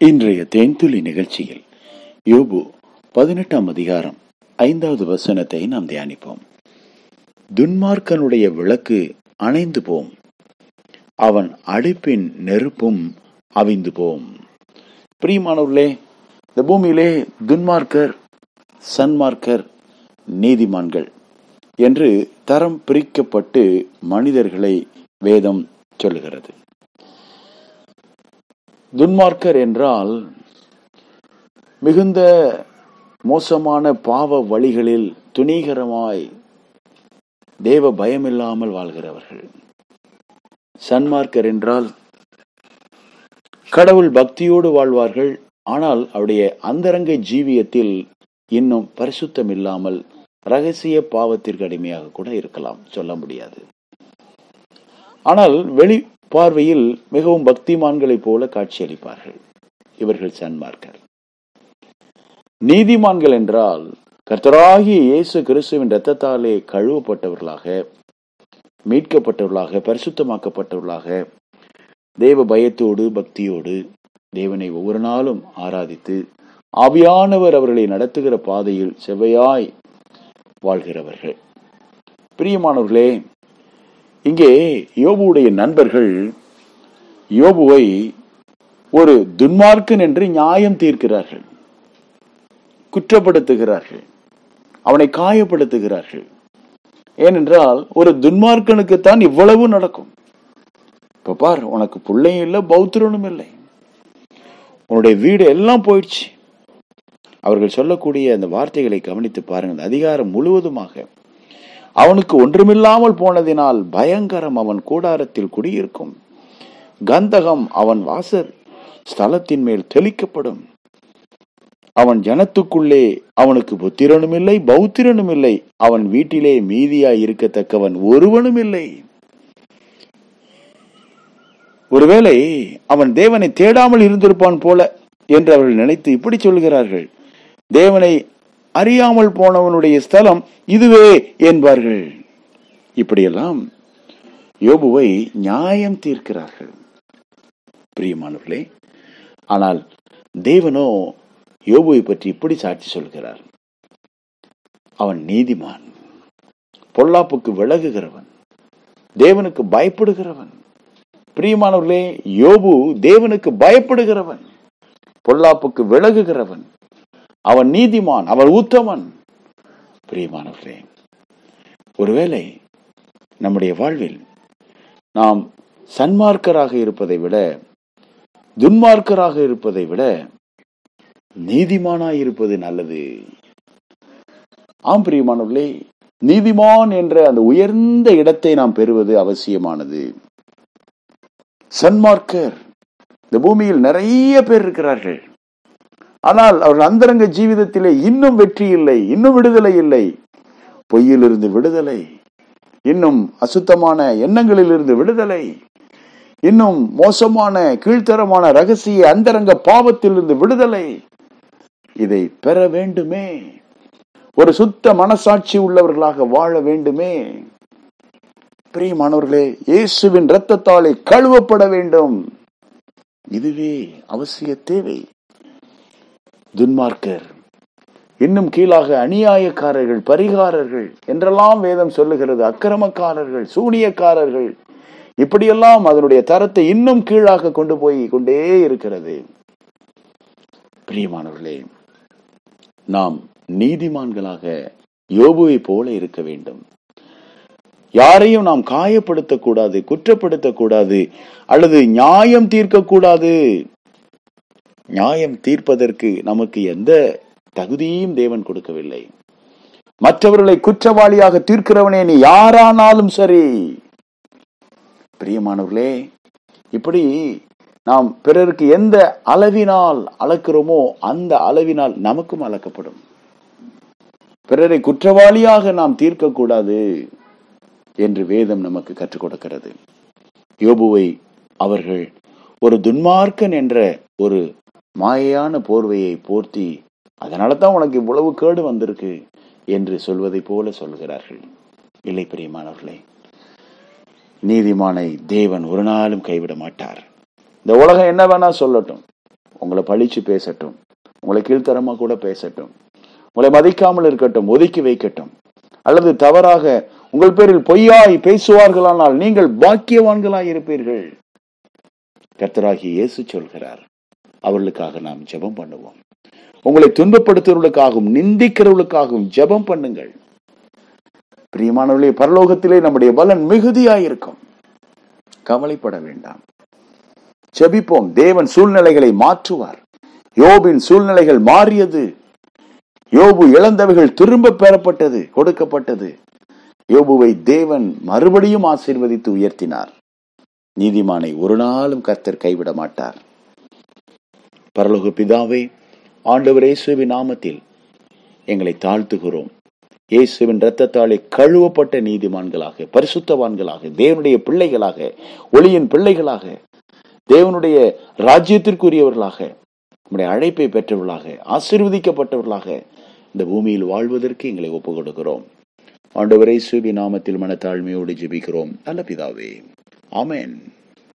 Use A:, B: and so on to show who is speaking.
A: இன்றைய தேன்துளி நிகழ்ச்சியில் யோபு பதினெட்டாம் அதிகாரம் ஐந்தாவது வசனத்தை நாம் தியானிப்போம். துன்மார்க்கனுடைய விளக்கு அணைந்து போம். அவன் அடுப்பின் நெருப்பும் அவிந்து போம். பிரியமானவர்களே இந்த பூமியிலே துன்மார்க்கர் சன்மார்க்கர் நீதிமான்கள் என்று தரம் பிரிக்கப்பட்டு மனிதர்களை வேதம் சொல்லுகிறது. துன்மார்க்கர் என்றால் மிகுந்த மோசமான பாவ வழிகளில் துணிகரமாய் தேவ பயமில்லாமல் வாழ்கிறவர்கள். சன்மார்க்கர் என்றால் கடவுள் பக்தியோடு வாழ்வார்கள் ஆனால் அவருடைய அந்தரங்க ஜீவியத்தில் இன்னும் பரிசுத்தம் இல்லாமல் ரகசிய பாவத்திற்கு அடிமையாக கூட இருக்கலாம் சொல்ல முடியாது. ஆனால் வெளி பார்வையில் மிகவும் பக்திமான்களைப் போல காட்சியளிப்பார்கள். இவர்கள் சன்மார்க்கர். நீதிமான்கள் என்றால் கர்த்தராகிய இயேசு கிறிஸ்துவின் இரத்தத்தாலே கழுவப்பட்டவர்களாக மீட்கப்பட்டவர்களாக பரிசுத்தமாக்கப்பட்டவர்களாக தேவ பயத்தோடு பக்தியோடு தேவனை ஒவ்வொரு நாளும் ஆராதித்து ஆவியானவர் அவர்களை நடத்துகிற பாதையில் செவ்வையாய் வாழ்கிறவர்கள். பிரியமானவர்களே இங்கே யோபுடைய நண்பர்கள் யோபுவை ஒரு துன்மார்க்கன் என்று நியாயம் தீர்க்கிறார்கள் குற்றப்படுத்துகிறார்கள் அவனை காயப்படுத்துகிறார்கள். ஏனென்றால் ஒரு துன்மார்க்கனுக்குத்தான் இவ்வளவு நடக்கும். இப்ப பார் உனக்கு பிள்ளையும் இல்லை பௌத்திரனும் இல்லை. உன்னுடைய வீடு எல்லாம் போயிடுச்சு. அவர்கள் சொல்லக்கூடிய அந்த வார்த்தைகளை கவனித்து பாருங்கள். அதிகாரம் முழுவதுமாக அவனுக்கு ஒன்றுமில்லாமல் போனதினால் பயங்கரம் அவன் கூடாரத்தில் குடியிருக்கும். கந்தகம் அவன் வாசர் ஸ்தலத்தின் மேல் தெளிக்கப்படும். அவன் ஜனத்துக்குள்ளே அவனுக்கு புத்திரனும் இல்லை பௌத்திரனும் இல்லை அவன் வீட்டிலே மீதியாய் இருக்கத்தக்கவன் ஒருவனும் இல்லை ஒருவேளை அவன் தேவனை தேடாமல் இருந்திருப்பான் போல என்று அவர்கள் நினைத்து இப்படி சொல்கிறார்கள். தேவனை அறியாமல் போனவனுடைய ஸ்தலம் இதுவே என்பார்கள். இப்படியெல்லாம் யோபுவை நியாயம் தீர்க்கிறார்கள். பிரியமானவர்களே ஆனால் தேவனோ யோபுவை பற்றி இப்படி சாட்சி சொல்கிறார். அவன் நீதிமான் பொல்லாப்புக்கு விலகுகிறவன் தேவனுக்கு பயப்படுகிறவன். பிரியமானவர்களே யோபு தேவனுக்கு பயப்படுகிறவன் பொல்லாப்புக்கு விலகுகிறவன். அவன் நீதிமான் அவன் உத்தமன். பிரியமானவர்களே ஒருவேளை நம்முடைய வாழ்வில் நாம் சன்மார்க்கராக இருப்பதை விட துன்மார்க்கராக இருப்பதை விட நீதிமானாய் இருப்பது நல்லது. ஆம் பிரியமானவர்களே நீதிமான் என்ற அந்த உயர்ந்த இடத்தை நாம் பெறுவது அவசியமானது. சன்மார்க்கர் இந்த பூமியில் நிறைய பேர் இருக்கிறார்கள். ஆனால் அவர்கள் அந்தரங்க ஜீவிதத்திலே இன்னும் வெற்றி இல்லை இன்னும் விடுதலை இல்லை. பொய்யிலிருந்து விடுதலை இன்னும் அசுத்தமான எண்ணங்களிலிருந்து விடுதலை இன்னும் மோசமான கீழ்த்தரமான ரகசிய அந்தரங்க பாவத்திலிருந்து விடுதலை. இதை பெற வேண்டுமே. ஒரு சுத்த மனசாட்சி உள்ளவர்களாக வாழ வேண்டுமே. பிரியமானவர்களே இயேசுவின் இரத்தத்தாலே கழுவப்பட வேண்டும். இதுவே அவசிய தேவை. துன்மார்க்கர். இன்னும் கீழாக அநியாயக்காரர்கள் பரிகாரர்கள் என்றெல்லாம் வேதம் சொல்லுகிறது. அக்கிரமக்காரர்கள் சூனியக்காரர்கள். இப்படியெல்லாம் அதனுடைய தரத்தை இன்னும் கீழாக கொண்டு போய் கொண்டே இருக்கிறது. பிரியமானவர்களே நாம் நீதிமான்களாக யோபுவை போல இருக்க வேண்டும். யாரையும் நாம் காயப்படுத்தக்கூடாது குற்றப்படுத்தக்கூடாது அல்லது நியாயம் தீர்க்கக்கூடாது. நியாயம் தீர்ப்பதற்கு நமக்கு எந்த தகுதியும் தேவன் கொடுக்கவில்லை. மற்றவர்களை குற்றவாளியாக தீர்க்கிறவனே நீ யாரானாலும் சரி. பிரியமானவர்களே இப்படி நாம் பிறருக்கு எந்த அளவினால் அளக்கிறோமோ அந்த அளவினால் நமக்கும் அளக்கப்படும். பிறரை குற்றவாளியாக நாம் தீர்க்கக்கூடாது என்று வேதம் நமக்கு கற்றுக் கொடுக்கிறது. யோபுவை அவர்கள் ஒரு துன்மார்க்கன் என்ற ஒரு மாயையான போர்வையை போர்த்தி அதனால தான் உனக்கு இவ்வளவு கேடு வந்திருக்கு என்று சொல்வதை போல சொல்கிறார்கள். இல்லை பிரியமானவர்களே நீதிமானை தேவன் ஒரு நாளும் கைவிட மாட்டார். இந்த உலகம் என்ன வேணா சொல்லட்டும். உங்களை பழிச்சு பேசட்டும். உங்களை கீழ்த்தரமா கூட பேசட்டும். உங்களை மதிக்காமல் இருக்கட்டும் ஒதுக்கி வைக்கட்டும். அல்லது தவறாக உங்கள் பேரில் பொய்யாய் பேசுவார்களானால் நீங்கள் பாக்கியவான்களாய் இருப்பீர்கள். கர்த்தராகிய இயேசு சொல்கிறார் அவர்களுக்காக நாம் ஜெபம் பண்ணுவோம். உங்களை துன்பப்படுத்துவர்களுக்காகவும் நிந்திக்கிறவர்களுக்காகவும் ஜெபம் பண்ணுங்கள். பிரியமானவர்களே பரலோகத்திலே நம்முடைய பலன் மிகுதியாயிருக்கும். கவலைப்பட வேண்டாம். ஜெபிப்போம். தேவன் சூழ்நிலைகளை மாற்றுவார். யோபின் சூழ்நிலைகள் மாறியது. யோபு இழந்தவைகள் திரும்ப பெறப்பட்டது கொடுக்கப்பட்டது. யோபுவை தேவன் மறுபடியும் ஆசீர்வதித்து உயர்த்தினார். நீதிமானை ஒரு நாளும் கர்த்தர் கைவிட மாட்டார். பரலோக பிதாவே ஆண்டவர் இயேசுவின் நாமத்தில் எங்களை தாழ்த்துகிறோம். இயேசுவின் இரத்தத்தாலே கழுவப்பட்ட நீதிமான்களாக பரிசுத்தவான்களாக தேவனுடைய பிள்ளைகளாக ஒளியின் பிள்ளைகளாக தேவனுடைய ராஜ்யத்திற்குரியவர்களாக நம்முடைய அழைப்பை பெற்றவர்களாக ஆசீர்வதிக்கப்பட்டவர்களாக இந்த பூமியில் வாழ்வதற்கு எங்களை ஒப்புக் கொடுக்கிறோம் ஆண்டவரை சுபி நாமத்தில் மனத்தாழ்மையோடு ஜெபிக்கிறோம். நல்ல பிதாவே. ஆமேன்.